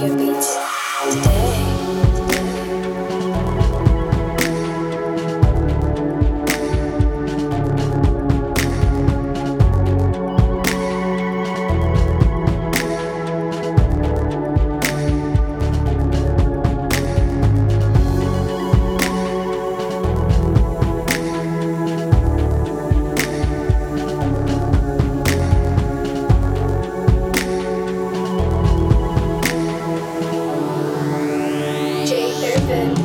you beat.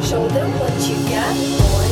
Show them what you got.